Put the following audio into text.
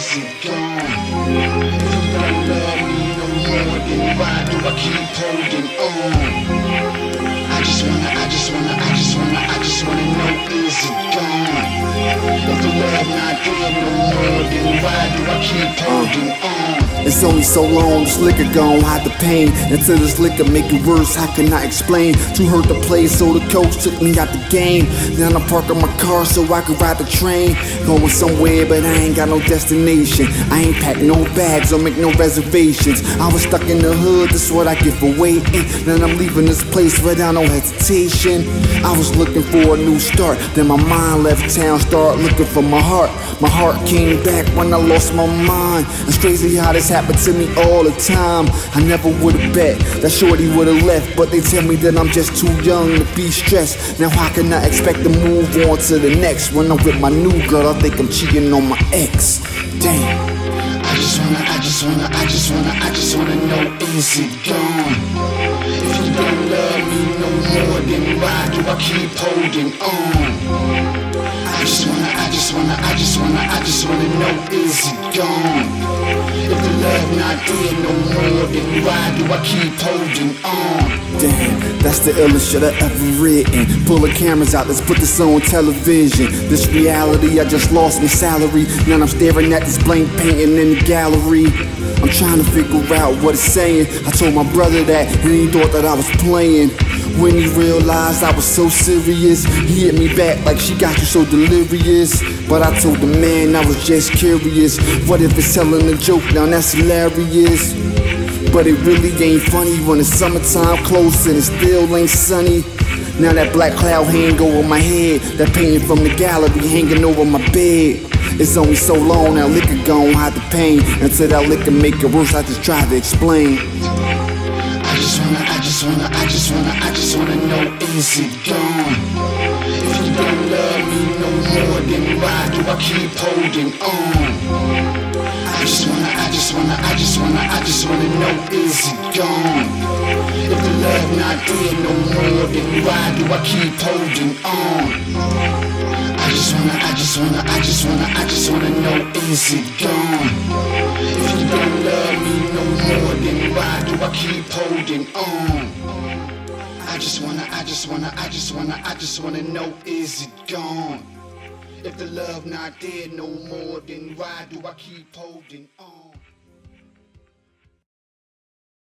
is it gone? You don't love me no more, then why do I keep holding on? I just wanna, I just wanna, I just wanna, I just wanna know is it gone? If the love not there no more, then why do I keep holding on? It's only so long, this liquor gon' hide the pain. Until this liquor make it worse, I cannot explain. Too hurt to play, so the coach took me out the game. Then I park on my car so I could ride the train. Going somewhere, but I ain't got no destination. I ain't packed no bags or make no reservations. I was stuck in the hood, that's what I get for waiting. Then I'm leaving this place without no hesitation. I was looking for a new start, then my mind left town, start looking for my heart. My heart came back when I lost my mind. It's crazy how this happened to me all the time. I never would've bet that Shorty would've left, but they tell me that I'm just too young to be stressed. Now how can I expect to move on to the next? When I'm with my new girl, I think I'm cheating on my ex. Damn. I just wanna, I just wanna, I just wanna, I just wanna know is it gone? If you don't love me no more, then why do I keep holding on? Just wanna, know is it gone? If the love not there no more, then why do I keep holding on? Damn, that's the illest shit I ever written. Pull the cameras out, let's put this on television. This reality, I just lost my salary. Now I'm staring at this blank painting in the gallery. I'm trying to figure out what it's saying. I told my brother that, and he thought that I was playing. When he realized I was so serious, he hit me back like she got you so delirious. But I told the man I was just curious. What if it's telling a joke? Now that's hilarious. But it really ain't funny when the summertime close and it still ain't sunny. Now that black cloud hang over my head, that painting from the gallery hanging over my bed. It's only so long that liquor gon' hide the pain. Until that liquor make it worse, I just try to explain. I just wanna, I just wanna, I just wanna, I just wanna know is it gone? If you don't love me no more, then why do I keep holding on? I just wanna, I just wanna, I just wanna, I just wanna know is it gone? If the love not there no more, then why do I keep holding on? I just wanna, I just wanna, I just wanna, I just wanna know is it gone? If you don't love me no more, then why do I keep holding on? I just wanna, I just wanna, I just wanna, I just wanna know is it gone? If the love not there no more, then why do I keep holding on?